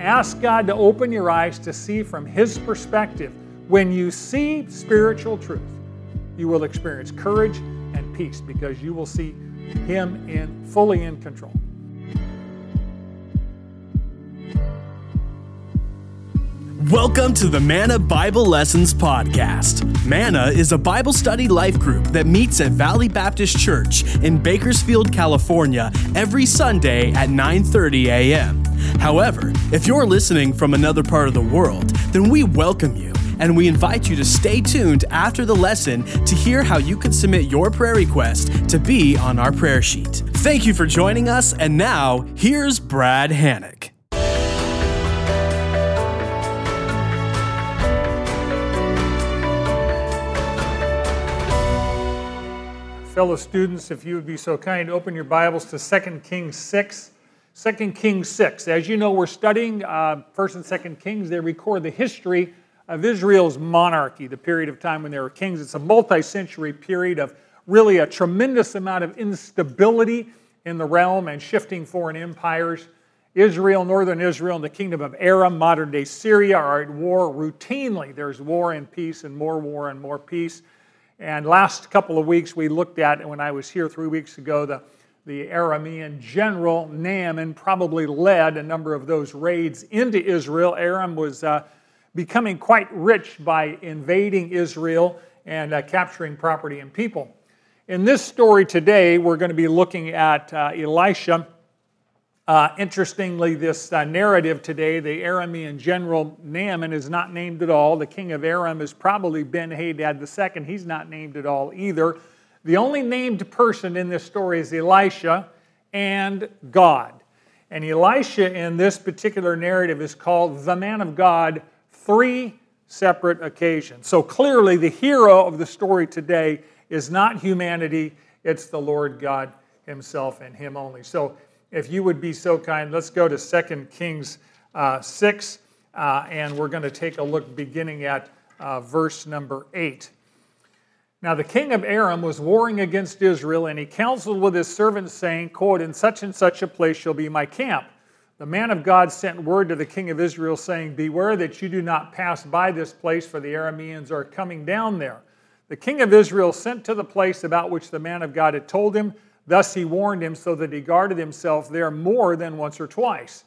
Ask God to open your eyes to see from His perspective. When you see spiritual truth, you will experience courage and peace because you will see Him in fully in control. Welcome to the Manna Bible Lessons Podcast. Manna is a Bible study life group that meets at Valley Baptist Church in Bakersfield, California every Sunday at 9:30 a.m. However, if you're listening from another part of the world, then we welcome you and we invite you to stay tuned after the lesson to hear how you can submit your prayer request to be on our prayer sheet. Thank you for joining us, and now here's Brad Hannock. Fellow students, if you would be so kind, open your Bibles to 2 Kings 6. 2 Kings 6. As you know, we're studying uh, 1st and 2nd Kings. They record the history of Israel's monarchy, the period of time when there were kings. It's a multi century period of really a tremendous amount of instability in the realm and shifting foreign empires. Israel, northern Israel, and the kingdom of Aram, modern day Syria, are at war routinely. There's war and peace, and more war and more peace. And last couple of weeks, we looked at, when I was here three weeks ago, the, the Aramean general Naaman probably led a number of those raids into Israel. Aram was uh, becoming quite rich by invading Israel and uh, capturing property and people. In this story today, we're going to be looking at uh, Elisha uh, interestingly, this uh, narrative today, the Aramean general Naaman is not named at all. The king of Aram is probably Ben Hadad II. He's not named at all either. The only named person in this story is Elisha and God. And Elisha in this particular narrative is called the man of God three separate occasions. So clearly, the hero of the story today is not humanity, it's the Lord God Himself and Him only. So if you would be so kind, let's go to 2 Kings uh, 6, uh, and we're going to take a look beginning at uh, verse number 8. Now, the king of Aram was warring against Israel, and he counseled with his servants, saying, quote, In such and such a place shall be my camp. The man of God sent word to the king of Israel, saying, Beware that you do not pass by this place, for the Arameans are coming down there. The king of Israel sent to the place about which the man of God had told him, Thus he warned him so that he guarded himself there more than once or twice.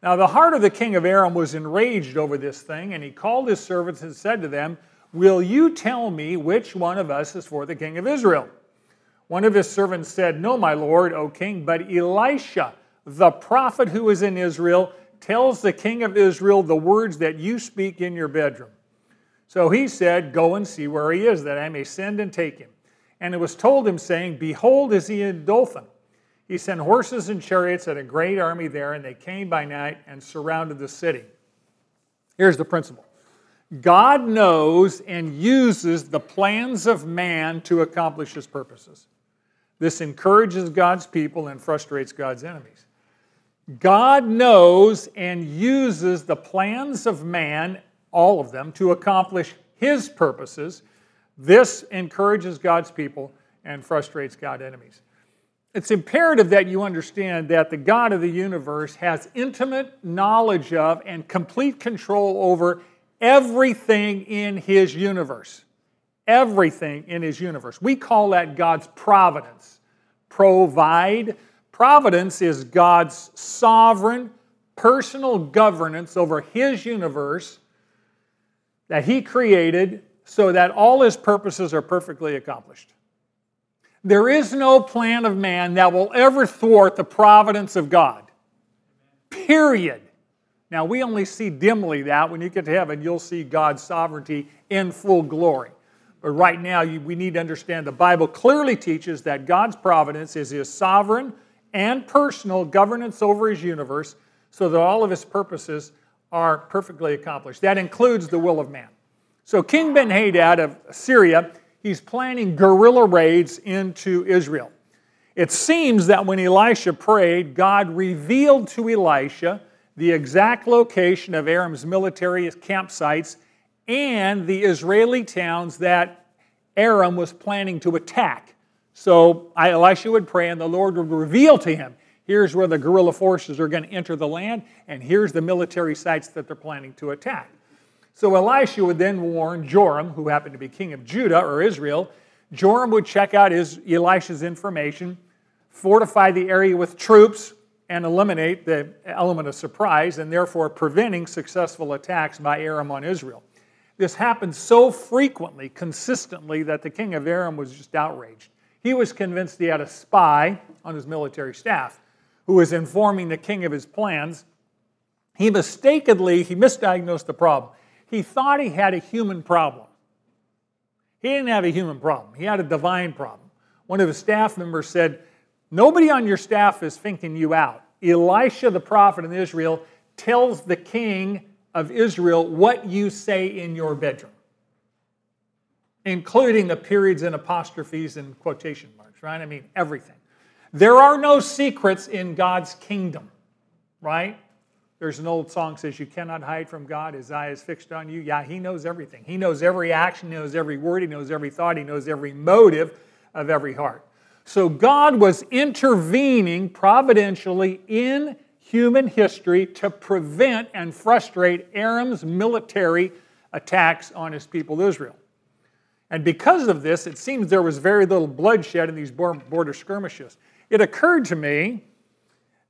Now the heart of the king of Aram was enraged over this thing, and he called his servants and said to them, Will you tell me which one of us is for the king of Israel? One of his servants said, No, my lord, O king, but Elisha, the prophet who is in Israel, tells the king of Israel the words that you speak in your bedroom. So he said, Go and see where he is, that I may send and take him. And it was told him, saying, Behold, is he in Dothan? He sent horses and chariots and a great army there, and they came by night and surrounded the city. Here's the principle God knows and uses the plans of man to accomplish his purposes. This encourages God's people and frustrates God's enemies. God knows and uses the plans of man, all of them, to accomplish his purposes this encourages God's people and frustrates God's enemies. It's imperative that you understand that the God of the universe has intimate knowledge of and complete control over everything in his universe. Everything in his universe. We call that God's providence. Provide. Providence is God's sovereign, personal governance over his universe that he created so that all his purposes are perfectly accomplished. There is no plan of man that will ever thwart the providence of God. Period. Now, we only see dimly that. When you get to heaven, you'll see God's sovereignty in full glory. But right now, we need to understand the Bible clearly teaches that God's providence is his sovereign and personal governance over his universe so that all of his purposes are perfectly accomplished. That includes the will of man. So, King Ben Hadad of Syria, he's planning guerrilla raids into Israel. It seems that when Elisha prayed, God revealed to Elisha the exact location of Aram's military campsites and the Israeli towns that Aram was planning to attack. So Elisha would pray, and the Lord would reveal to him Here's where the guerrilla forces are going to enter the land, and here's the military sites that they're planning to attack. So Elisha would then warn Joram, who happened to be king of Judah or Israel. Joram would check out his, Elisha's information, fortify the area with troops, and eliminate the element of surprise, and therefore preventing successful attacks by Aram on Israel. This happened so frequently, consistently, that the king of Aram was just outraged. He was convinced he had a spy on his military staff who was informing the king of his plans. He mistakenly, he misdiagnosed the problem. He thought he had a human problem. He didn't have a human problem, he had a divine problem. One of his staff members said, Nobody on your staff is thinking you out. Elisha, the prophet in Israel, tells the king of Israel what you say in your bedroom, including the periods and apostrophes and quotation marks, right? I mean, everything. There are no secrets in God's kingdom, right? There's an old song says you cannot hide from God. His eye is fixed on you. Yeah, he knows everything. He knows every action, he knows every word, he knows every thought, he knows every motive of every heart. So God was intervening providentially in human history to prevent and frustrate Aram's military attacks on his people Israel. And because of this, it seems there was very little bloodshed in these border skirmishes. It occurred to me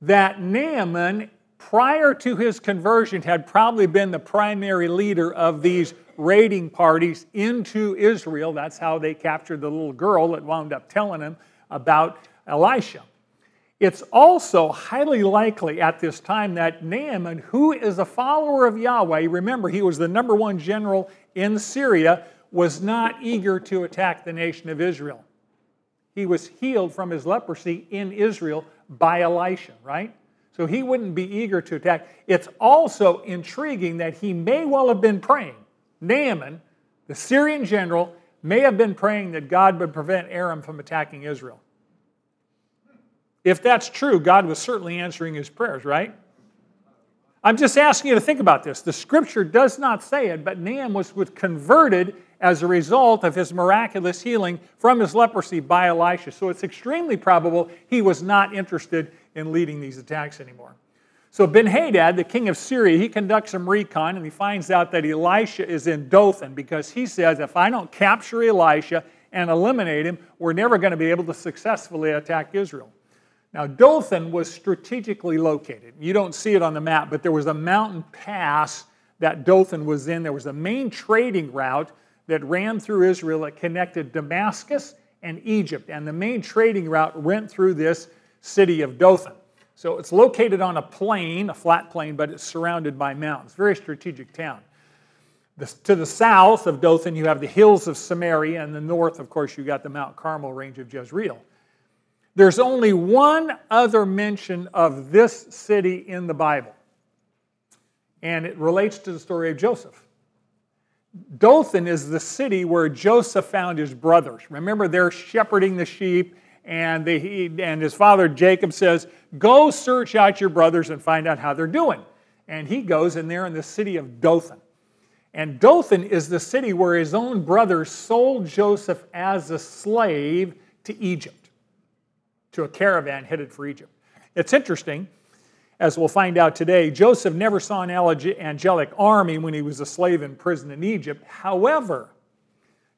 that Naaman, prior to his conversion, had probably been the primary leader of these raiding parties into Israel. That's how they captured the little girl that wound up telling him about Elisha. It's also highly likely at this time that Naaman, who is a follower of Yahweh, remember he was the number one general in Syria, was not eager to attack the nation of Israel. He was healed from his leprosy in Israel by Elisha, right? So he wouldn't be eager to attack. It's also intriguing that he may well have been praying. Naaman, the Syrian general, may have been praying that God would prevent Aram from attacking Israel. If that's true, God was certainly answering his prayers, right? I'm just asking you to think about this. The scripture does not say it, but Naaman was converted as a result of his miraculous healing from his leprosy by Elisha. So it's extremely probable he was not interested in leading these attacks anymore. So Ben Hadad, the king of Syria, he conducts some recon and he finds out that Elisha is in Dothan because he says, if I don't capture Elisha and eliminate him, we're never going to be able to successfully attack Israel. Now, Dothan was strategically located. You don't see it on the map, but there was a mountain pass that Dothan was in. There was a main trading route that ran through Israel that connected Damascus and Egypt. And the main trading route went through this city of Dothan. So it's located on a plain, a flat plain, but it's surrounded by mountains. Very strategic town. The, to the south of Dothan, you have the hills of Samaria, and the north, of course, you got the Mount Carmel range of Jezreel. There's only one other mention of this city in the Bible, and it relates to the story of Joseph. Dothan is the city where Joseph found his brothers. Remember, they're shepherding the sheep and, he, and his father Jacob says, Go search out your brothers and find out how they're doing. And he goes, and they're in the city of Dothan. And Dothan is the city where his own brothers sold Joseph as a slave to Egypt, to a caravan headed for Egypt. It's interesting, as we'll find out today, Joseph never saw an angelic army when he was a slave in prison in Egypt. However,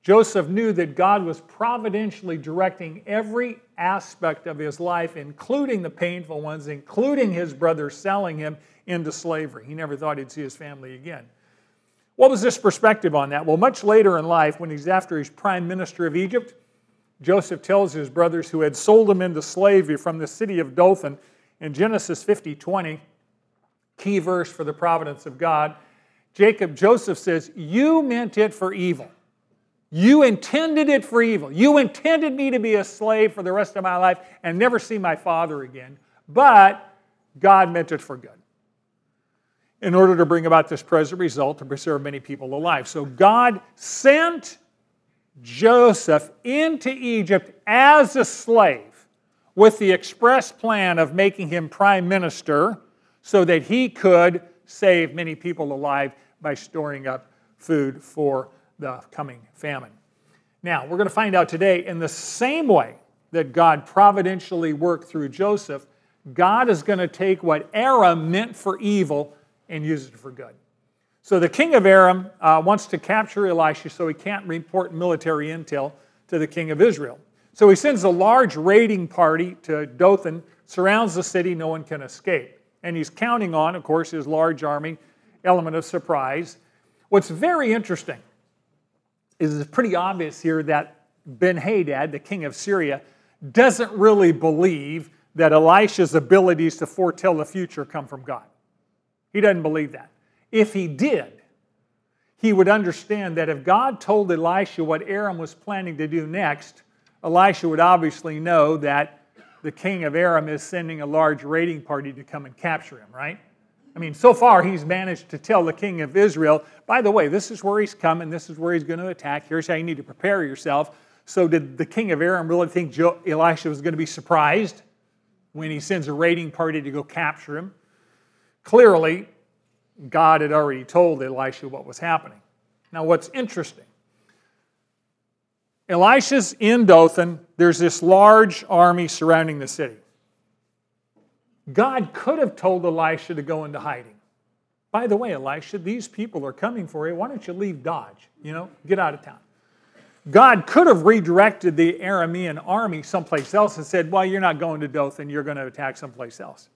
Joseph knew that God was providentially directing every aspect of his life, including the painful ones, including his brothers selling him into slavery. He never thought he'd see his family again. What was this perspective on that? Well, much later in life, when he's after he's prime minister of Egypt, Joseph tells his brothers who had sold him into slavery from the city of Dothan in Genesis 50 20, key verse for the providence of God. Jacob, Joseph says, You meant it for evil you intended it for evil. You intended me to be a slave for the rest of my life and never see my father again. But God meant it for good in order to bring about this present result to preserve many people alive. So God sent Joseph into Egypt as a slave with the express plan of making him prime minister so that he could save many people alive by storing up food for the coming famine. Now, we're going to find out today in the same way that God providentially worked through Joseph, God is going to take what Aram meant for evil and use it for good. So the king of Aram uh, wants to capture Elisha so he can't report military intel to the king of Israel. So he sends a large raiding party to Dothan, surrounds the city, no one can escape. And he's counting on, of course, his large army, element of surprise. What's very interesting is it's pretty obvious here that Ben Hadad, the king of Syria, doesn't really believe that Elisha's abilities to foretell the future come from God. He doesn't believe that. If he did, he would understand that if God told Elisha what Aram was planning to do next, Elisha would obviously know that the king of Aram is sending a large raiding party to come and capture him, right? I mean, so far he's managed to tell the king of Israel, by the way, this is where he's coming, this is where he's going to attack, here's how you need to prepare yourself. So, did the king of Aram really think Elisha was going to be surprised when he sends a raiding party to go capture him? Clearly, God had already told Elisha what was happening. Now, what's interesting, Elisha's in Dothan, there's this large army surrounding the city. God could have told Elisha to go into hiding. By the way, Elisha, these people are coming for you. Why don't you leave Dodge? You know, get out of town. God could have redirected the Aramean army someplace else and said, Well, you're not going to Dothan, you're going to attack someplace else.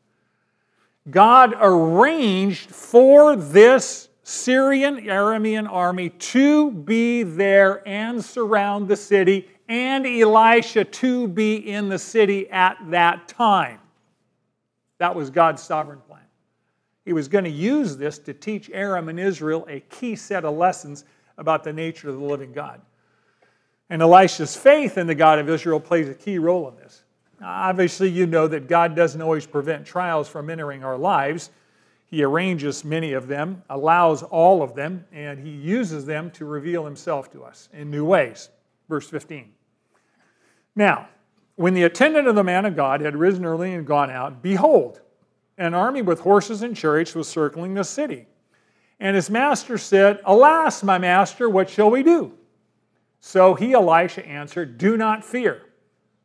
God arranged for this Syrian Aramean army to be there and surround the city, and Elisha to be in the city at that time. That was God's sovereign plan. He was going to use this to teach Aram and Israel a key set of lessons about the nature of the living God. And Elisha's faith in the God of Israel plays a key role in this. Obviously, you know that God doesn't always prevent trials from entering our lives. He arranges many of them, allows all of them, and He uses them to reveal Himself to us in new ways. Verse 15. Now, when the attendant of the man of God had risen early and gone out, behold, an army with horses and chariots was circling the city. And his master said, Alas, my master, what shall we do? So he, Elisha, answered, Do not fear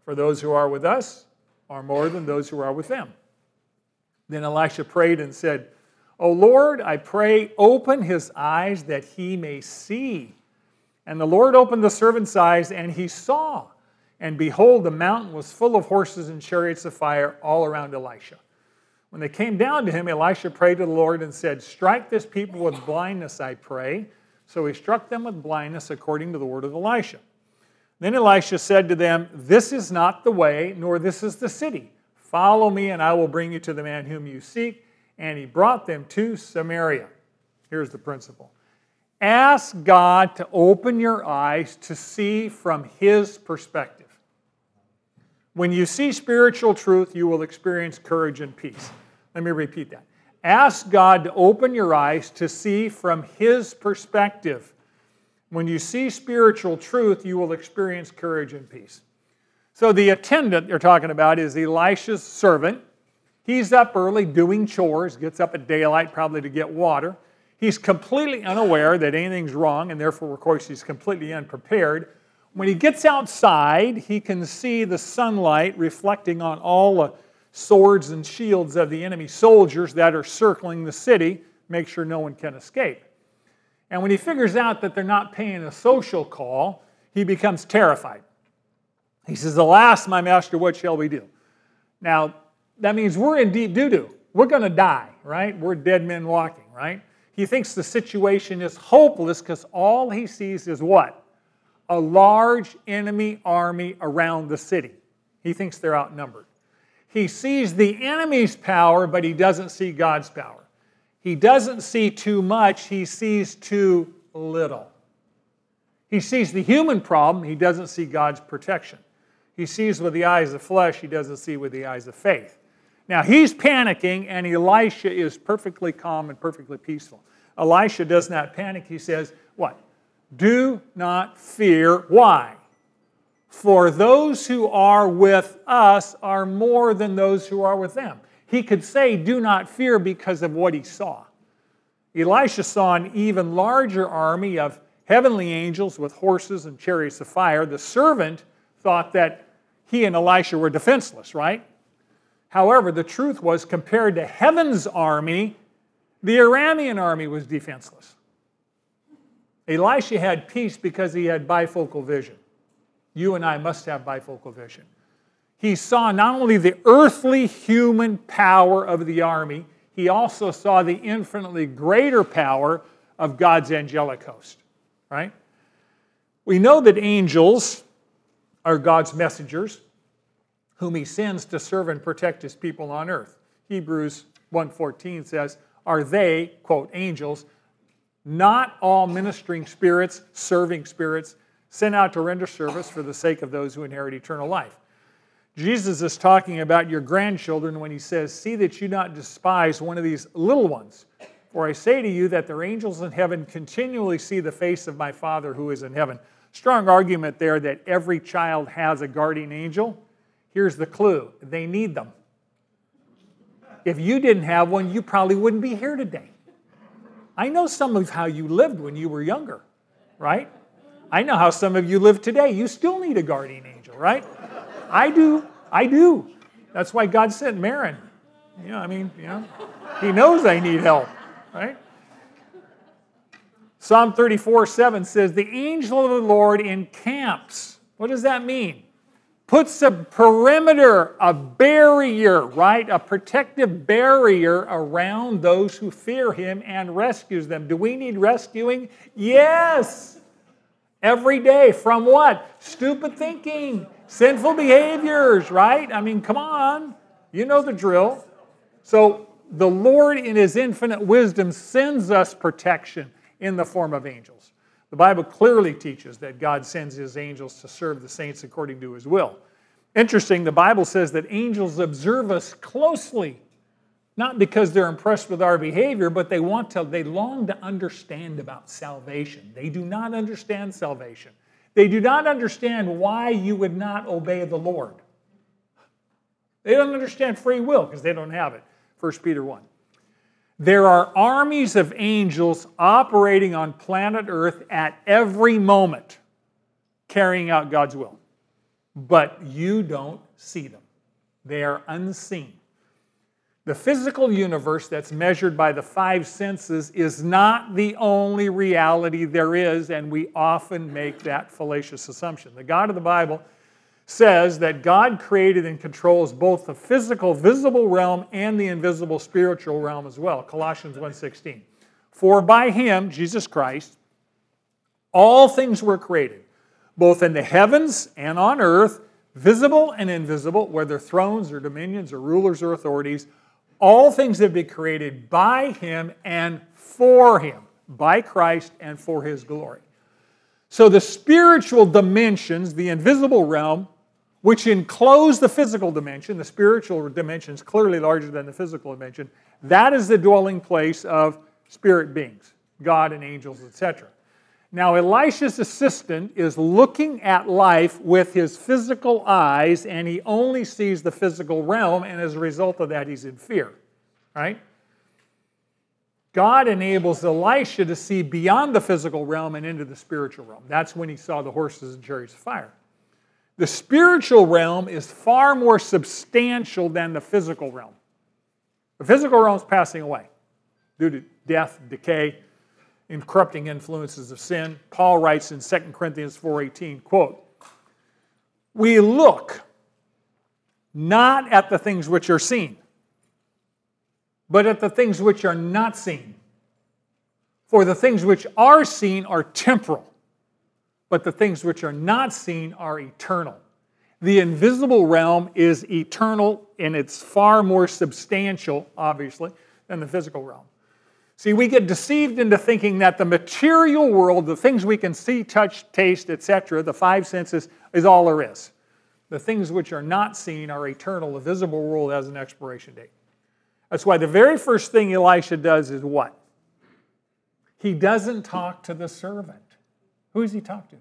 for those who are with us are more than those who are with them. Then Elisha prayed and said, O Lord, I pray, open his eyes that he may see. And the Lord opened the servant's eyes, and he saw. And behold, the mountain was full of horses and chariots of fire all around Elisha. When they came down to him, Elisha prayed to the Lord and said, Strike this people with blindness, I pray. So he struck them with blindness according to the word of Elisha. Then Elisha said to them, This is not the way, nor this is the city. Follow me, and I will bring you to the man whom you seek. And he brought them to Samaria. Here's the principle Ask God to open your eyes to see from his perspective. When you see spiritual truth, you will experience courage and peace. Let me repeat that. Ask God to open your eyes to see from his perspective. When you see spiritual truth, you will experience courage and peace. So, the attendant they're talking about is Elisha's servant. He's up early doing chores, gets up at daylight probably to get water. He's completely unaware that anything's wrong, and therefore, of course, he's completely unprepared. When he gets outside, he can see the sunlight reflecting on all the swords and shields of the enemy soldiers that are circling the city, make sure no one can escape. And when he figures out that they're not paying a social call, he becomes terrified. He says, Alas, my master, what shall we do? Now, that means we're in deep doo doo. We're going to die, right? We're dead men walking, right? He thinks the situation is hopeless because all he sees is what? A large enemy army around the city. He thinks they're outnumbered. He sees the enemy's power, but he doesn't see God's power. He doesn't see too much, he sees too little. He sees the human problem, he doesn't see God's protection. He sees with the eyes of flesh, he doesn't see with the eyes of faith. Now he's panicking, and Elisha is perfectly calm and perfectly peaceful. Elisha does not panic. He says, What? Do not fear. Why? For those who are with us are more than those who are with them he could say, Do not fear because of what he saw. Elisha saw an even larger army of heavenly angels with horses and chariots of fire. The servant thought that he and Elisha were defenseless, right? However, the truth was, compared to heaven's army, the Aramean army was defenseless. Elisha had peace because he had bifocal vision. You and I must have bifocal vision. He saw not only the earthly human power of the army, he also saw the infinitely greater power of God's angelic host, right? We know that angels are God's messengers whom he sends to serve and protect his people on earth. Hebrews 1:14 says, "Are they, quote, angels, not all ministering spirits, serving spirits, sent out to render service for the sake of those who inherit eternal life?" Jesus is talking about your grandchildren when he says, See that you not despise one of these little ones. For I say to you that their angels in heaven continually see the face of my Father who is in heaven. Strong argument there that every child has a guardian angel. Here's the clue they need them. If you didn't have one, you probably wouldn't be here today. I know some of how you lived when you were younger, right? I know how some of you live today. You still need a guardian angel, right? I do. I do. That's why God sent Marin. You know, I mean, you know, He knows I need help, right? Psalm 34 7 says, The angel of the Lord encamps. What does that mean? Puts a perimeter, a barrier, right? A protective barrier around those who fear him and rescues them. Do we need rescuing? Yes. Every day. From what? Stupid thinking, sinful behaviors, right? I mean, come on. You know the drill. So the Lord, in his infinite wisdom, sends us protection in the form of angels. The Bible clearly teaches that God sends his angels to serve the saints according to his will. Interesting, the Bible says that angels observe us closely, not because they're impressed with our behavior, but they want to, they long to understand about salvation. They do not understand salvation. They do not understand why you would not obey the Lord. They don't understand free will because they don't have it. 1 Peter 1. There are armies of angels operating on planet Earth at every moment, carrying out God's will. But you don't see them, they are unseen. The physical universe that's measured by the five senses is not the only reality there is, and we often make that fallacious assumption. The God of the Bible says that God created and controls both the physical visible realm and the invisible spiritual realm as well. Colossians 1:16. For by him, Jesus Christ, all things were created, both in the heavens and on earth, visible and invisible, whether thrones or dominions or rulers or authorities, all things have been created by him and for him, by Christ and for his glory. So the spiritual dimensions, the invisible realm, which enclose the physical dimension, the spiritual dimension is clearly larger than the physical dimension, that is the dwelling place of spirit beings, God and angels, etc. Now, Elisha's assistant is looking at life with his physical eyes, and he only sees the physical realm, and as a result of that, he's in fear. Right? God enables Elisha to see beyond the physical realm and into the spiritual realm. That's when he saw the horses and chariots of fire. The spiritual realm is far more substantial than the physical realm. The physical realm is passing away due to death, decay, in corrupting influences of sin. Paul writes in 2 Corinthians 4:18, quote, "We look not at the things which are seen, but at the things which are not seen. For the things which are seen are temporal, but the things which are not seen are eternal." The invisible realm is eternal and it's far more substantial, obviously, than the physical realm. See, we get deceived into thinking that the material world, the things we can see, touch, taste, etc., the five senses, is all there is. The things which are not seen are eternal. The visible world has an expiration date. That's why the very first thing Elisha does is what? He doesn't talk to the servant. Who does he talk to?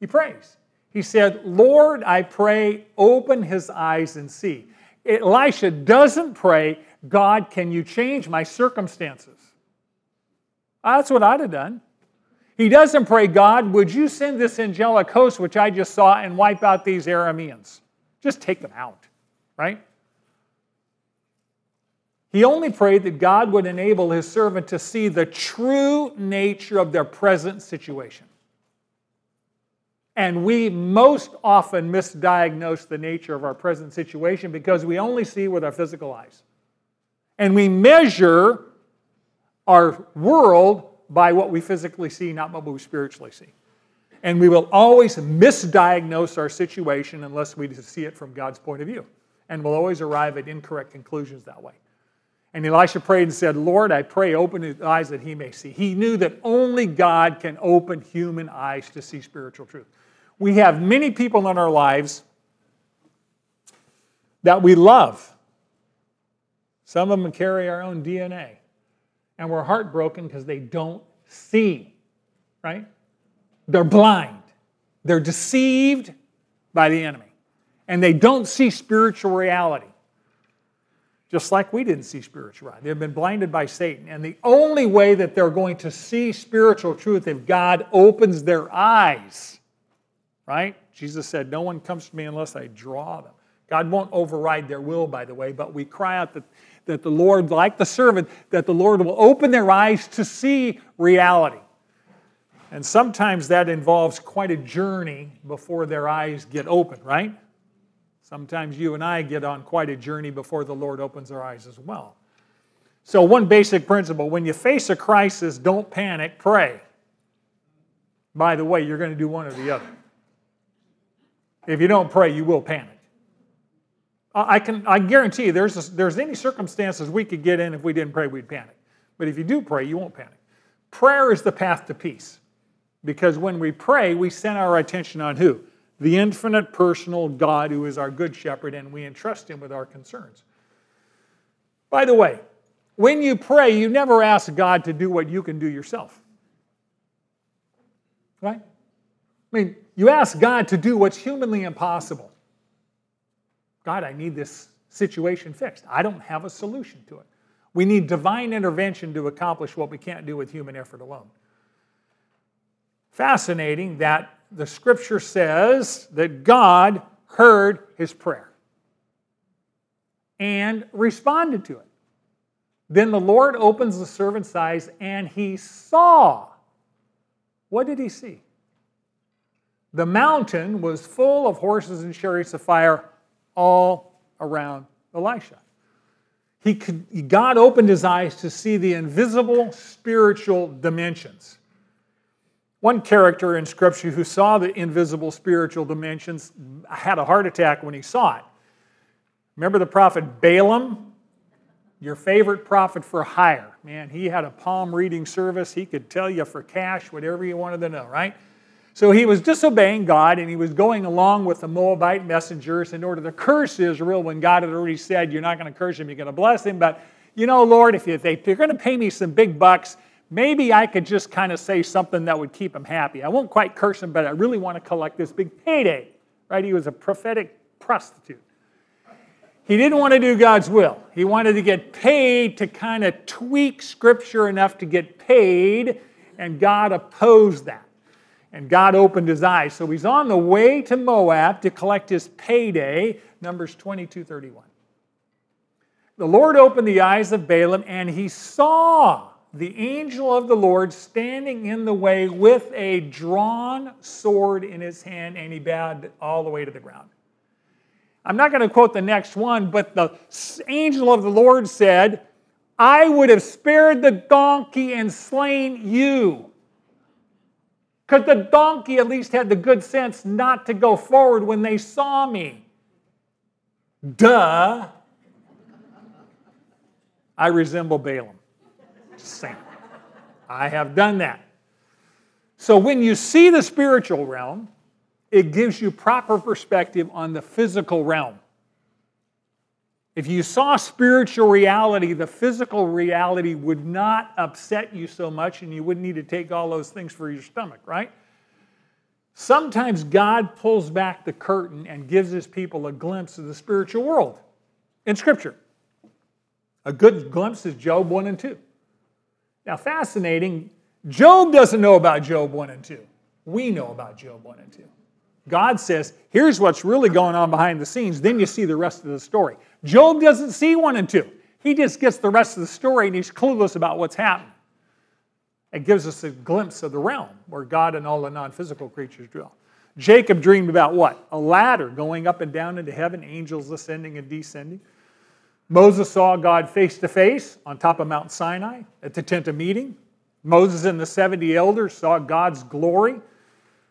He prays. He said, Lord, I pray, open his eyes and see. Elisha doesn't pray, God, can you change my circumstances? Ah, that's what I'd have done. He doesn't pray, God, would you send this angelic host, which I just saw, and wipe out these Arameans? Just take them out, right? He only prayed that God would enable his servant to see the true nature of their present situation. And we most often misdiagnose the nature of our present situation because we only see with our physical eyes. And we measure our world by what we physically see, not what we spiritually see. And we will always misdiagnose our situation unless we see it from God's point of view. And we'll always arrive at incorrect conclusions that way. And Elisha prayed and said, Lord, I pray, open his eyes that he may see. He knew that only God can open human eyes to see spiritual truth. We have many people in our lives that we love. Some of them carry our own DNA. And we're heartbroken because they don't see, right? They're blind. They're deceived by the enemy. And they don't see spiritual reality. Just like we didn't see spiritual reality. They've been blinded by Satan. And the only way that they're going to see spiritual truth if God opens their eyes, right? Jesus said, No one comes to me unless I draw them. God won't override their will, by the way, but we cry out that, that the Lord, like the servant, that the Lord will open their eyes to see reality. And sometimes that involves quite a journey before their eyes get open, right? Sometimes you and I get on quite a journey before the Lord opens our eyes as well. So, one basic principle when you face a crisis, don't panic, pray. By the way, you're going to do one or the other. If you don't pray, you will panic. I can I guarantee you there's, a, there's any circumstances we could get in if we didn't pray, we'd panic. But if you do pray, you won't panic. Prayer is the path to peace. Because when we pray, we center our attention on who? The infinite personal God who is our good shepherd, and we entrust him with our concerns. By the way, when you pray, you never ask God to do what you can do yourself. Right? I mean, you ask God to do what's humanly impossible. God, I need this situation fixed. I don't have a solution to it. We need divine intervention to accomplish what we can't do with human effort alone fascinating that the scripture says that God heard his prayer and responded to it. Then the Lord opens the servant's eyes and he saw. What did he see? The mountain was full of horses and chariots of fire all around Elisha. He could, God opened his eyes to see the invisible spiritual dimensions. One character in Scripture who saw the invisible spiritual dimensions had a heart attack when he saw it. Remember the prophet Balaam? Your favorite prophet for hire. Man, he had a palm reading service. He could tell you for cash whatever you wanted to know, right? So he was disobeying God and he was going along with the Moabite messengers in order to curse Israel when God had already said, You're not going to curse him, you're going to bless him. But you know, Lord, if, you, if you're going to pay me some big bucks, maybe I could just kind of say something that would keep him happy. I won't quite curse him, but I really want to collect this big payday. Right? He was a prophetic prostitute. He didn't want to do God's will. He wanted to get paid to kind of tweak scripture enough to get paid, and God opposed that. And God opened his eyes. So he's on the way to Moab to collect his payday, Numbers 22 31. The Lord opened the eyes of Balaam, and he saw the angel of the Lord standing in the way with a drawn sword in his hand, and he bowed all the way to the ground. I'm not going to quote the next one, but the angel of the Lord said, I would have spared the donkey and slain you. Because the donkey at least had the good sense not to go forward when they saw me. Duh. I resemble Balaam. Same. I have done that. So when you see the spiritual realm, it gives you proper perspective on the physical realm. If you saw spiritual reality, the physical reality would not upset you so much, and you wouldn't need to take all those things for your stomach, right? Sometimes God pulls back the curtain and gives his people a glimpse of the spiritual world in Scripture. A good glimpse is Job 1 and 2. Now, fascinating, Job doesn't know about Job 1 and 2. We know about Job 1 and 2. God says, here's what's really going on behind the scenes. Then you see the rest of the story. Job doesn't see 1 and 2. He just gets the rest of the story and he's clueless about what's happening. It gives us a glimpse of the realm where God and all the non physical creatures dwell. Jacob dreamed about what? A ladder going up and down into heaven, angels ascending and descending. Moses saw God face to face on top of Mount Sinai at the tent of meeting. Moses and the 70 elders saw God's glory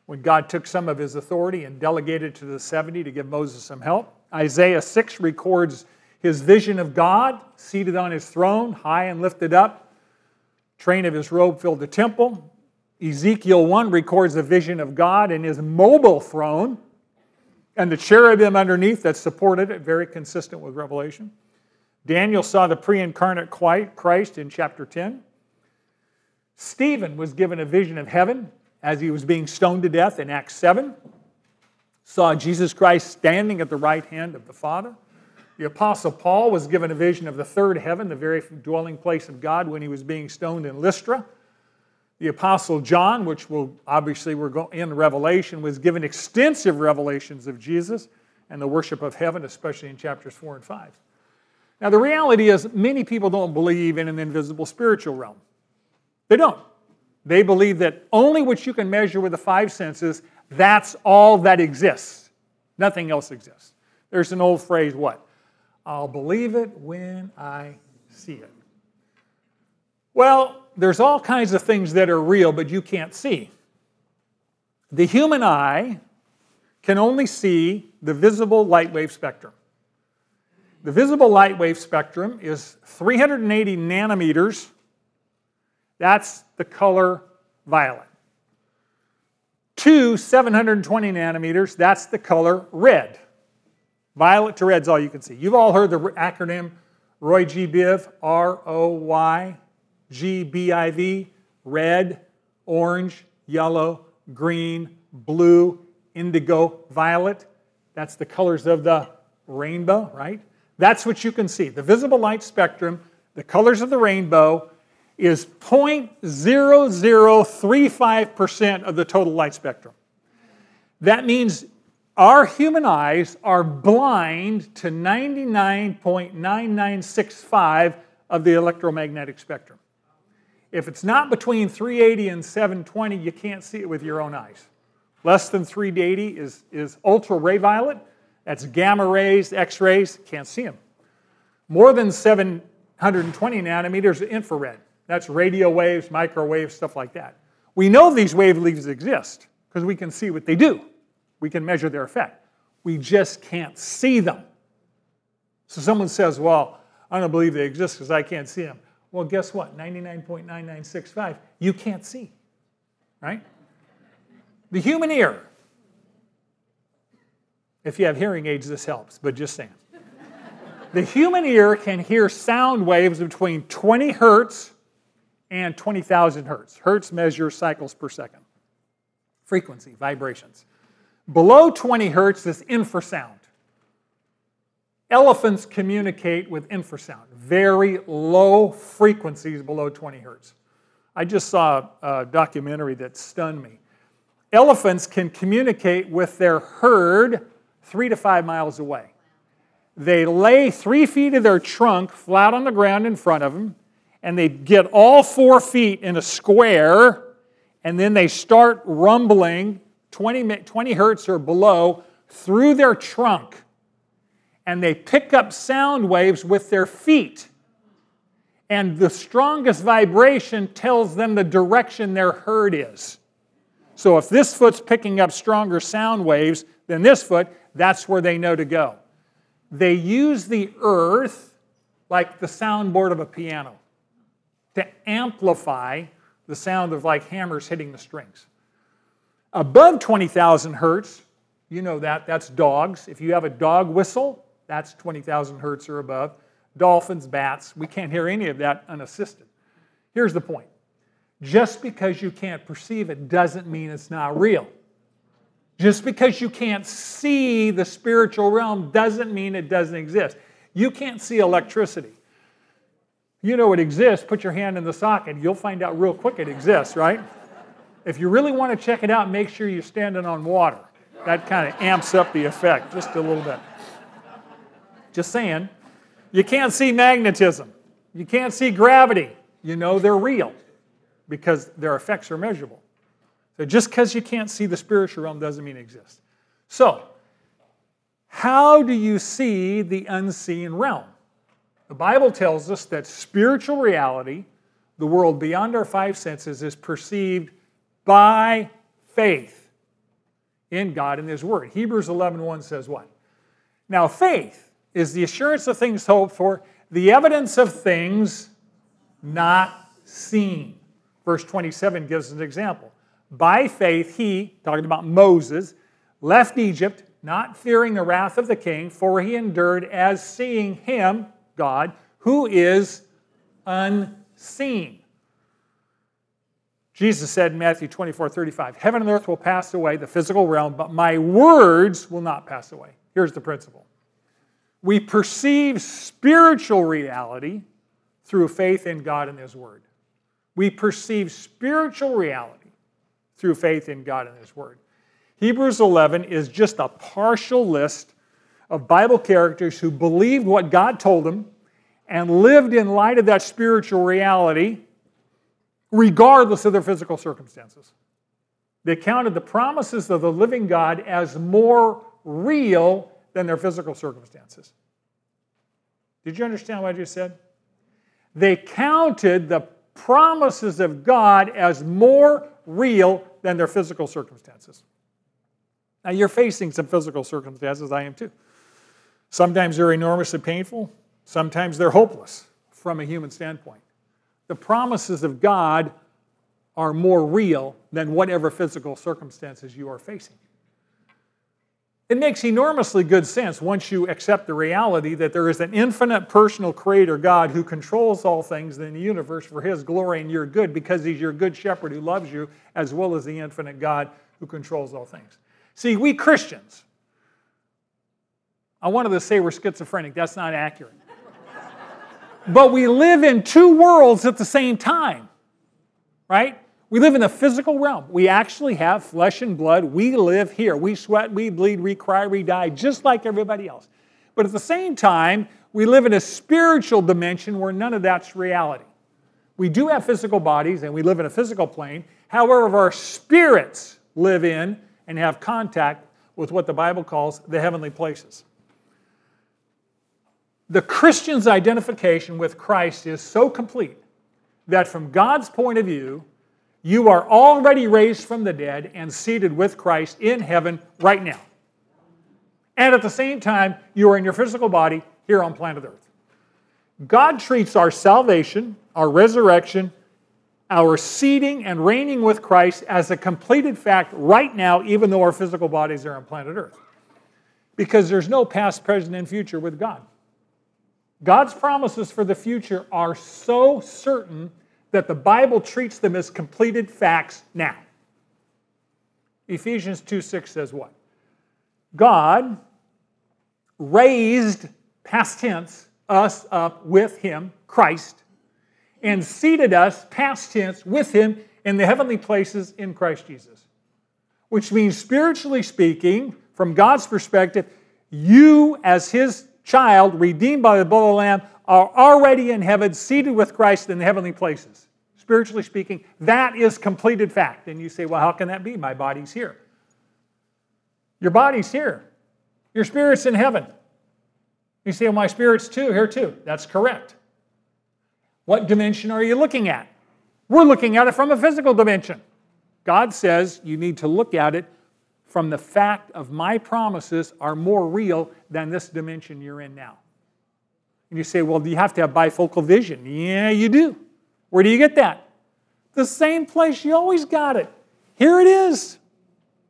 when God took some of his authority and delegated to the 70 to give Moses some help. Isaiah 6 records his vision of God seated on his throne, high and lifted up. Train of his robe filled the temple. Ezekiel 1 records a vision of God in his mobile throne and the cherubim underneath that supported it, very consistent with Revelation. Daniel saw the pre incarnate Christ in chapter 10. Stephen was given a vision of heaven as he was being stoned to death in Acts 7. Saw Jesus Christ standing at the right hand of the Father. The Apostle Paul was given a vision of the third heaven, the very dwelling place of God, when he was being stoned in Lystra. The Apostle John, which will obviously we're in Revelation, was given extensive revelations of Jesus and the worship of heaven, especially in chapters 4 and 5. Now, the reality is, many people don't believe in an invisible spiritual realm. They don't. They believe that only what you can measure with the five senses, that's all that exists. Nothing else exists. There's an old phrase, what? I'll believe it when I see it. Well, there's all kinds of things that are real, but you can't see. The human eye can only see the visible light wave spectrum. The visible light wave spectrum is 380 nanometers. That's the color violet. Two 720 nanometers, that's the color red. Violet to red is all you can see. You've all heard the acronym Roy R O Y G B I V, red, orange, yellow, green, blue, indigo, violet. That's the colors of the rainbow, right? That's what you can see. The visible light spectrum, the colors of the rainbow, is 0.0035% of the total light spectrum. That means our human eyes are blind to 99.9965 of the electromagnetic spectrum. If it's not between 380 and 720, you can't see it with your own eyes. Less than 380 is, is ultra ray violet. That's gamma rays, X rays, can't see them. More than 720 nanometers infrared. That's radio waves, microwaves, stuff like that. We know these wavelengths exist because we can see what they do. We can measure their effect. We just can't see them. So someone says, Well, I don't believe they exist because I can't see them. Well, guess what? 99.9965, you can't see, right? The human ear if you have hearing aids, this helps, but just saying. the human ear can hear sound waves between 20 hertz and 20,000 hertz. Hertz measures cycles per second. Frequency, vibrations. Below 20 hertz is infrasound. Elephants communicate with infrasound, very low frequencies below 20 hertz. I just saw a documentary that stunned me. Elephants can communicate with their herd three to five miles away. They lay three feet of their trunk flat on the ground in front of them, and they get all four feet in a square, and then they start rumbling 20, 20 hertz or below through their trunk. And they pick up sound waves with their feet. And the strongest vibration tells them the direction their herd is. So if this foot's picking up stronger sound waves than this foot, that's where they know to go. They use the earth like the soundboard of a piano to amplify the sound of like hammers hitting the strings. Above 20,000 hertz, you know that, that's dogs. If you have a dog whistle, that's 20,000 hertz or above. Dolphins, bats, we can't hear any of that unassisted. Here's the point just because you can't perceive it doesn't mean it's not real. Just because you can't see the spiritual realm doesn't mean it doesn't exist. You can't see electricity. You know it exists, put your hand in the socket, you'll find out real quick it exists, right? If you really want to check it out, make sure you're standing on water. That kind of amps up the effect just a little bit. Just saying. You can't see magnetism. You can't see gravity. You know they're real because their effects are measurable. So just because you can't see the spiritual realm doesn't mean it exists. So, how do you see the unseen realm? The Bible tells us that spiritual reality, the world beyond our five senses, is perceived by faith in God and His Word. Hebrews 11:1 says what? Now, faith is the assurance of things hoped for, the evidence of things not seen. Verse 27 gives an example. By faith, he, talking about Moses, left Egypt not fearing the wrath of the king, for he endured as seeing him, God, who is unseen. Jesus said in Matthew 24 35, Heaven and earth will pass away, the physical realm, but my words will not pass away. Here's the principle we perceive spiritual reality through faith in God and His Word. We perceive spiritual reality through faith in God and His Word. Hebrews 11 is just a partial list of Bible characters who believed what God told them and lived in light of that spiritual reality, regardless of their physical circumstances. They counted the promises of the living God as more real than their physical circumstances. Did you understand what I just said? They counted the promises of God as more real than their physical circumstances. Now, you're facing some physical circumstances, I am too. Sometimes they're enormously painful, sometimes they're hopeless from a human standpoint. The promises of God are more real than whatever physical circumstances you are facing. It makes enormously good sense once you accept the reality that there is an infinite personal creator God who controls all things in the universe for his glory and your good because he's your good shepherd who loves you as well as the infinite God who controls all things. See, we Christians, I wanted to say we're schizophrenic, that's not accurate. but we live in two worlds at the same time, right? We live in the physical realm. We actually have flesh and blood. We live here. We sweat, we bleed, we cry, we die, just like everybody else. But at the same time, we live in a spiritual dimension where none of that's reality. We do have physical bodies and we live in a physical plane. However, our spirits live in and have contact with what the Bible calls the heavenly places. The Christian's identification with Christ is so complete that from God's point of view, you are already raised from the dead and seated with Christ in heaven right now. And at the same time, you are in your physical body here on planet Earth. God treats our salvation, our resurrection, our seating and reigning with Christ as a completed fact right now, even though our physical bodies are on planet Earth. Because there's no past, present, and future with God. God's promises for the future are so certain that the Bible treats them as completed facts now. Ephesians 2 6 says what? God raised, past tense, us up with Him, Christ, and seated us, past tense, with him in the heavenly places in Christ Jesus. Which means, spiritually speaking, from God's perspective, you, as his child, redeemed by the blood of the Lamb, are already in heaven, seated with Christ in the heavenly places. Spiritually speaking, that is completed fact. And you say, well, how can that be? My body's here. Your body's here. Your spirit's in heaven. You say, well, my spirit's too, here too. That's correct. What dimension are you looking at? We're looking at it from a physical dimension. God says you need to look at it from the fact of my promises are more real than this dimension you're in now. And you say, well, do you have to have bifocal vision? Yeah, you do. Where do you get that? The same place you always got it. Here it is.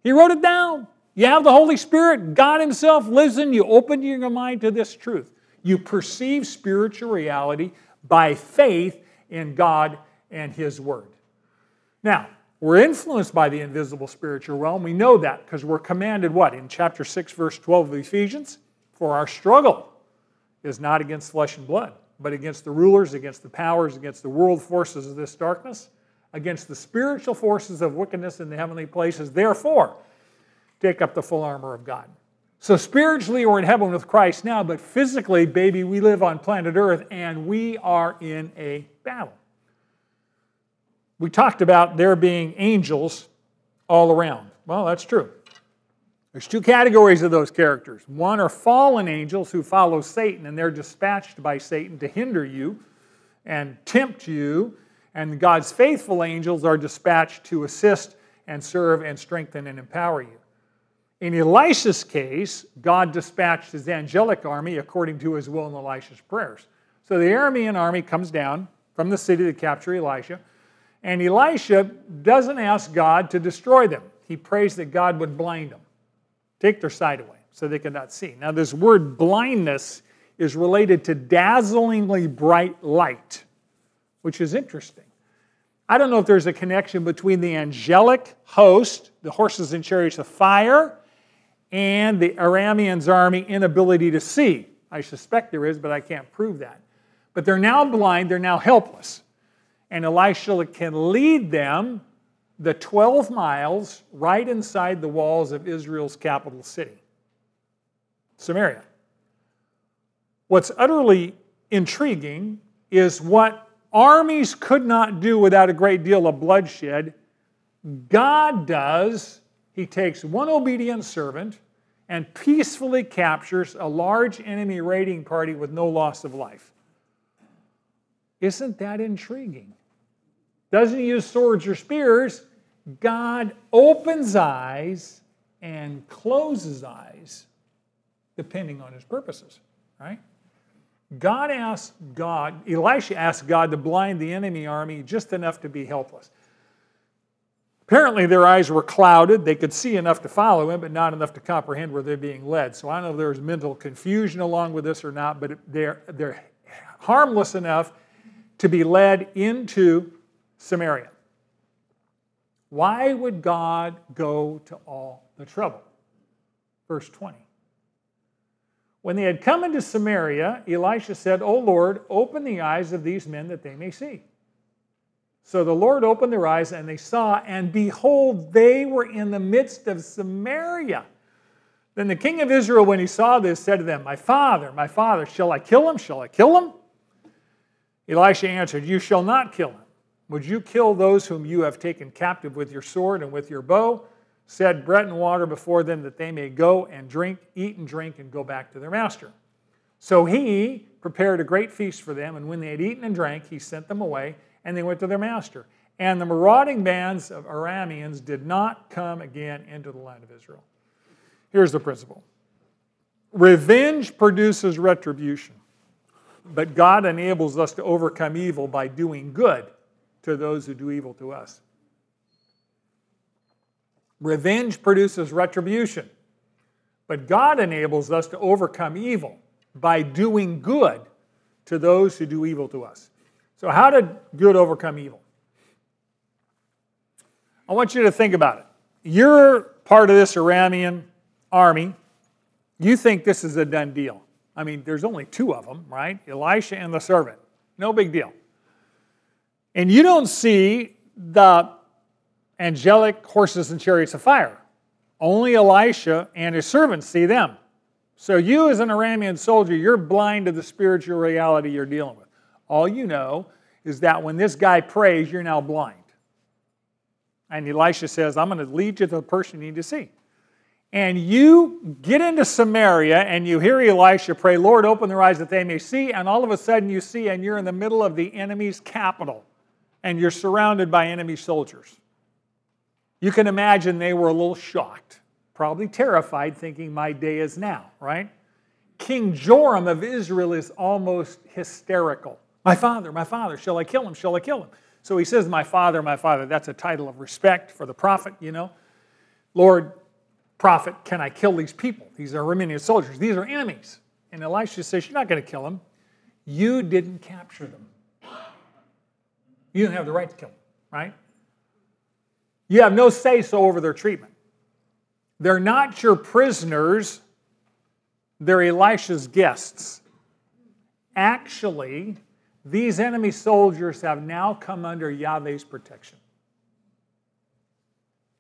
He wrote it down. You have the Holy Spirit, God Himself lives in you. Open your mind to this truth. You perceive spiritual reality by faith in God and His Word. Now, we're influenced by the invisible spiritual realm. We know that because we're commanded what? In chapter 6, verse 12 of Ephesians? For our struggle is not against flesh and blood, but against the rulers, against the powers, against the world forces of this darkness, against the spiritual forces of wickedness in the heavenly places. Therefore, take up the full armor of God So spiritually, we're in heaven with Christ now, but physically, baby, we live on planet Earth and we are in a battle. We talked about there being angels all around. Well, that's true. There's two categories of those characters. One are fallen angels who follow Satan, and they're dispatched by Satan to hinder you and tempt you. And God's faithful angels are dispatched to assist and serve and strengthen and empower you. In Elisha's case, God dispatched his angelic army according to his will in Elisha's prayers. So the Aramean army comes down from the city to capture Elisha, and Elisha doesn't ask God to destroy them. He prays that God would blind them, take their sight away so they could not see. Now, this word blindness is related to dazzlingly bright light, which is interesting. I don't know if there's a connection between the angelic host, the horses and chariots of fire, and the Arameans' army inability to see. I suspect there is, but I can't prove that. But they're now blind, they're now helpless. And Elisha can lead them the 12 miles right inside the walls of Israel's capital city, Samaria. What's utterly intriguing is what armies could not do without a great deal of bloodshed, God does. He takes one obedient servant and peacefully captures a large enemy raiding party with no loss of life. Isn't that intriguing? Doesn't use swords or spears. God opens eyes and closes eyes depending on his purposes, right? God asked God, Elisha asked God to blind the enemy army just enough to be helpless. Apparently, their eyes were clouded. They could see enough to follow him, but not enough to comprehend where they're being led. So I don't know if there was mental confusion along with this or not, but they're, they're harmless enough to be led into Samaria. Why would God go to all the trouble? Verse 20. When they had come into Samaria, Elisha said, O Lord, open the eyes of these men that they may see. So the Lord opened their eyes, and they saw, and behold, they were in the midst of Samaria. Then the king of Israel, when he saw this, said to them, My father, my father, shall I kill him? Shall I kill him? Elisha answered, You shall not kill him. Would you kill those whom you have taken captive with your sword and with your bow? Set bread and water before them that they may go and drink, eat and drink, and go back to their master. So he prepared a great feast for them, and when they had eaten and drank, he sent them away and they went to their master. And the marauding bands of Arameans did not come again into the land of Israel. Here's the principle revenge produces retribution, but God enables us to overcome evil by doing good to those who do evil to us. Revenge produces retribution, but God enables us to overcome evil by doing good to those who do evil to us. So, how did good overcome evil? I want you to think about it. You're part of this Aramean army. You think this is a done deal. I mean, there's only two of them, right? Elisha and the servant. No big deal. And you don't see the angelic horses and chariots of fire. Only Elisha and his servants see them. So, you as an Aramean soldier, you're blind to the spiritual reality you're dealing with. All you know is that when this guy prays, you're now blind. And Elisha says, I'm going to lead you to the person you need to see. And you get into Samaria and you hear Elisha pray, Lord, open their eyes that they may see. And all of a sudden you see, and you're in the middle of the enemy's capital and you're surrounded by enemy soldiers. You can imagine they were a little shocked, probably terrified, thinking, My day is now, right? King Joram of Israel is almost hysterical. My father, my father, shall I kill him? Shall I kill him? So he says, My father, my father. That's a title of respect for the prophet, you know. Lord, prophet, can I kill these people? These are Aramean soldiers. These are enemies. And Elisha says, You're not going to kill them. You didn't capture them. You don't have the right to kill them, right? You have no say so over their treatment. They're not your prisoners, they're Elisha's guests. Actually, these enemy soldiers have now come under Yahweh's protection.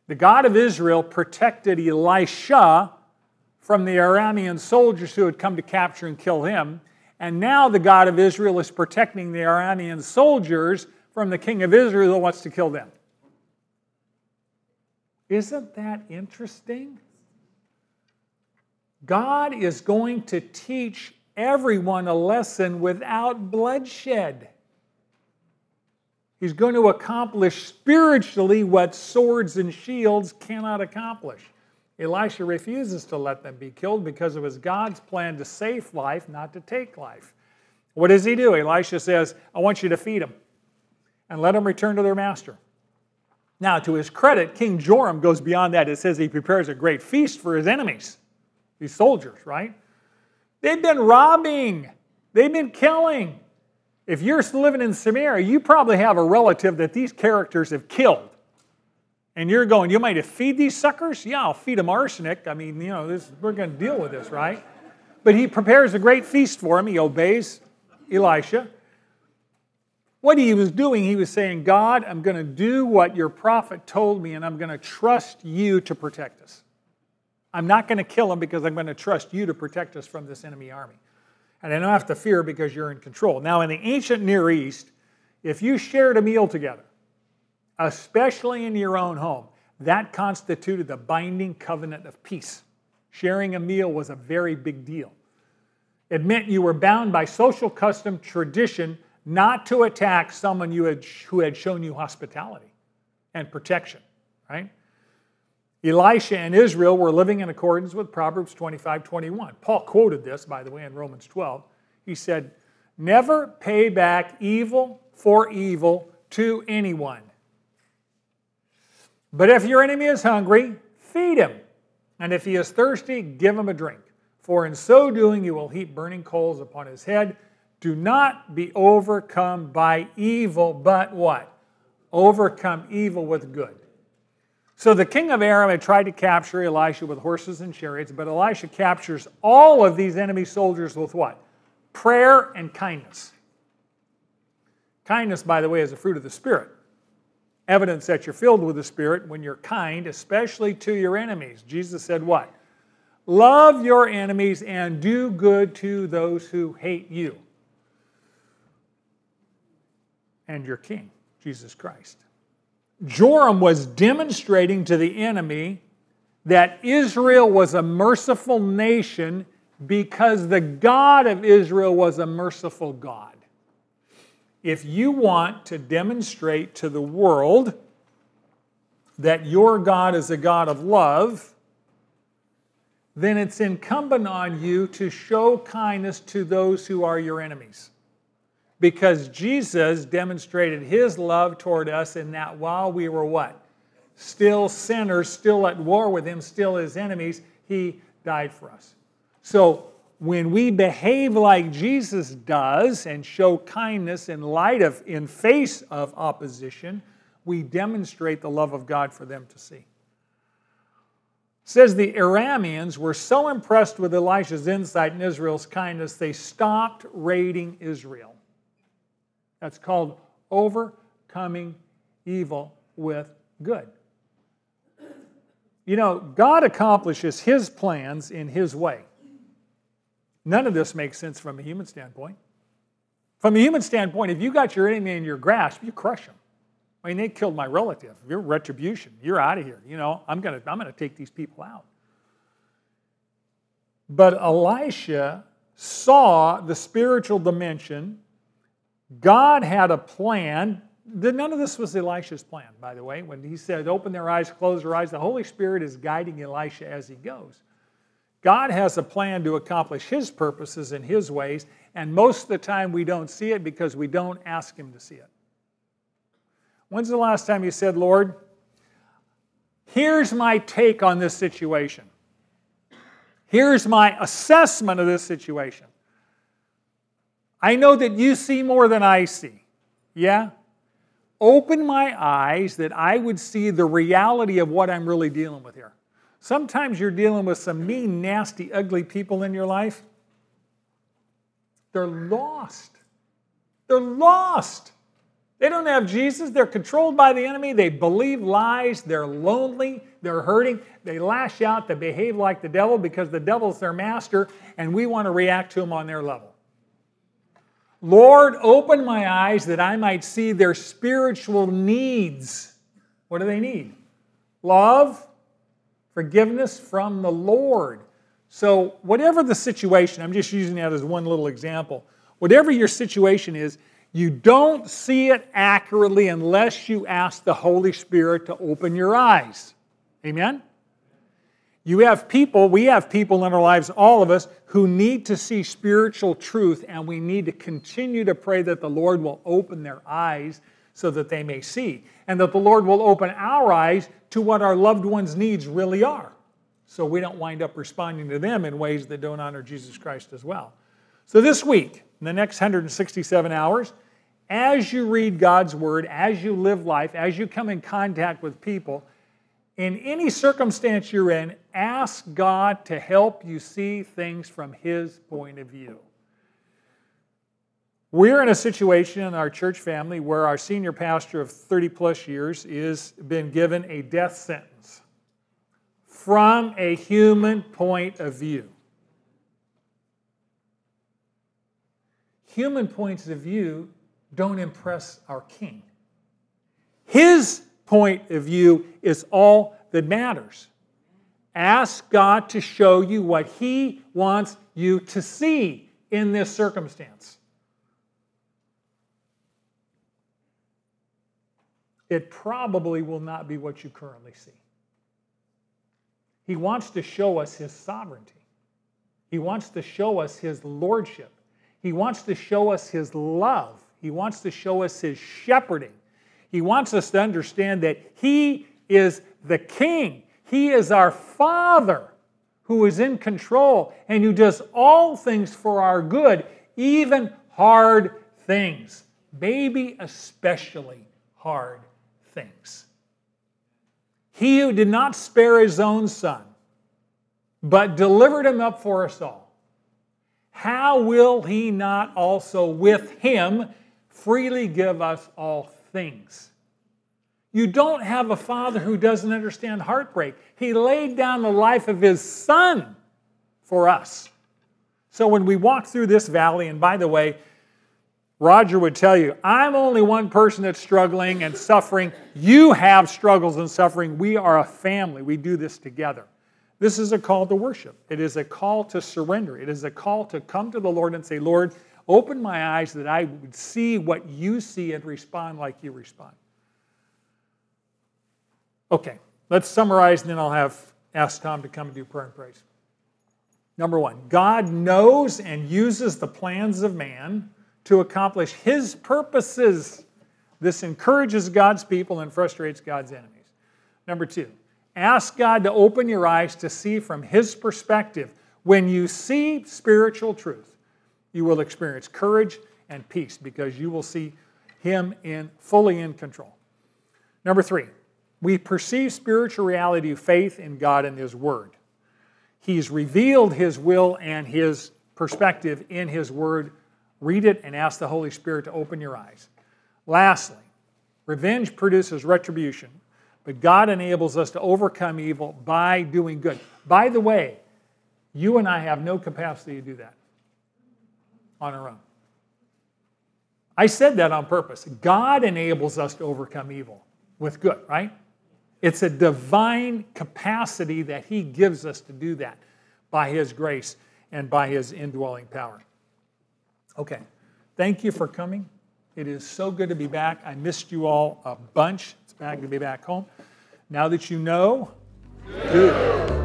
The God of Israel protected Elisha from the Aramean soldiers who had come to capture and kill him. And now the God of Israel is protecting the Aramean soldiers from the king of Israel who wants to kill them. Isn't that interesting? God is going to teach everyone a lesson without bloodshed. He's going to accomplish spiritually what swords and shields cannot accomplish. Elisha refuses to let them be killed because it was God's plan to save life, not to take life. What does he do? Elisha says, I want you to feed them and let them return to their master. Now, to his credit, King Joram goes beyond that. It says he prepares a great feast for his enemies, these soldiers, right? They've been robbing, they've been killing. If you're living in Samaria, you probably have a relative that these characters have killed. And you're going, you might feed these suckers? Yeah, I'll feed them arsenic. I mean, you know, this, we're going to deal with this, right? But he prepares a great feast for him. He obeys Elisha. What he was doing, he was saying, God, I'm going to do what your prophet told me, and I'm going to trust you to protect us. I'm not going to kill him because I'm going to trust you to protect us from this enemy army. And I don't have to fear because you're in control. Now, in the ancient Near East, if you shared a meal together, especially in your own home, that constituted the binding covenant of peace. Sharing a meal was a very big deal. It meant you were bound by social custom, tradition, not to attack someone had, who had shown you hospitality and protection, right? Elisha and Israel were living in accordance with Proverbs 25 21. Paul quoted this, by the way, in Romans 12. He said, Never pay back evil for evil to anyone. But if your enemy is hungry, feed him. And if he is thirsty, give him a drink. For in so doing, you will heap burning coals upon his head. Do not be overcome by evil, but what? Overcome evil with good. So the king of Aram had tried to capture Elisha with horses and chariots, but Elisha captures all of these enemy soldiers with what? Prayer and kindness. Kindness, by the way, is a fruit of the Spirit. Evidence that you're filled with the Spirit when you're kind, especially to your enemies. Jesus said what? Love your enemies and do good to those who hate you. And your king, Jesus Christ. Joram was demonstrating to the enemy that Israel was a merciful nation because the God of Israel was a merciful God. If you want to demonstrate to the world that your God is a God of love, then it's incumbent on you to show kindness to those who are your enemies because Jesus demonstrated his love toward us in that while we were what? Still sinners, still at war with him, still his enemies, he died for us. So when we behave like Jesus does and show kindness in light of, in face of opposition, we demonstrate the love of God for them to see. It says the Arameans were so impressed with Elisha's insight and Israel's kindness, they stopped raiding Israel. That's called overcoming evil with good. You know, God accomplishes His plans in His way. None of this makes sense from a human standpoint. From a human standpoint, if you got your enemy in your grasp, you crush them. I mean, they killed my relative. You're retribution. You're out of here. You know, I'm to I'm to take these people out. But Elisha saw the spiritual dimension God had a plan. None of this was Elisha's plan, by the way. When he said, open their eyes, close their eyes, the Holy Spirit is guiding Elisha as he goes. God has a plan to accomplish his purposes in his ways, and most of the time we don't see it because we don't ask him to see it. When's the last time you said, Lord, here's my take on this situation? Here's my assessment of this situation. I know that you see more than I see. Yeah? Open my eyes that I would see the reality of what I'm really dealing with here. Sometimes you're dealing with some mean, nasty, ugly people in your life. They're lost. They're lost. They don't have Jesus. They're controlled by the enemy. They believe lies. They're lonely. They're hurting. They lash out. They behave like the devil because the devil's their master, and we want to react to them on their level. Lord, open my eyes that I might see their spiritual needs. What do they need? Love, forgiveness from the Lord. So, whatever the situation, I'm just using that as one little example. Whatever your situation is, you don't see it accurately unless you ask the Holy Spirit to open your eyes. Amen? You have people, we have people in our lives, all of us, who need to see spiritual truth, and we need to continue to pray that the Lord will open their eyes so that they may see, and that the Lord will open our eyes to what our loved ones' needs really are, so we don't wind up responding to them in ways that don't honor Jesus Christ as well. So this week, in the next 167 hours, as you read God's Word, as you live life, as you come in contact with people, in any circumstance you're in, ask God to help you see things from His point of view. We're in a situation in our church family where our senior pastor of 30 plus years is been given a death sentence from a human point of view. Human points of view don't impress our king. His point of view is all that matters. Ask God to show you what He wants you to see in this circumstance. It probably will not be what you currently see. He wants to show us His sovereignty, He wants to show us His lordship, He wants to show us His love. He wants to show us his shepherding. He wants us to understand that he is the king. He is our father who is in control and who does all things for our good, even hard things. Maybe especially hard things. He who did not spare his own son, but delivered him up for us all, how will he not also with him freely give us all things. You don't have a father who doesn't understand heartbreak. He laid down the life of his son for us. So when we walk through this valley, and by the way, Roger would tell you, I'm only one person that's struggling and suffering. You have struggles and suffering. We are a family. We do this together. This is a call to worship. It is a call to surrender. It is a call to come to the Lord and say, Lord, Open my eyes that I would see what you see and respond like you respond. Okay, let's summarize and then I'll have ask Tom to come and do prayer and praise. Number one, God knows and uses the plans of man to accomplish his purposes. This encourages God's people and frustrates God's enemies. Number two, ask God to open your eyes to see from his perspective. When you see spiritual truth, you will experience courage and peace because you will see Him in fully in control. Number three, we perceive spiritual reality of faith in God and His Word. He's revealed His will and His perspective in His Word. Read it and ask the Holy Spirit to open your eyes. Lastly, revenge produces retribution, but God enables us to overcome evil by doing good. By the way, you and I have no capacity to do that on our own. I said that on purpose. God enables us to overcome evil with good, right? It's a divine capacity that He gives us to do that by His grace and by His indwelling power. Okay, thank you for coming. It is so good to be back. I missed you all a bunch. It's back to be back home. Now that you know, do.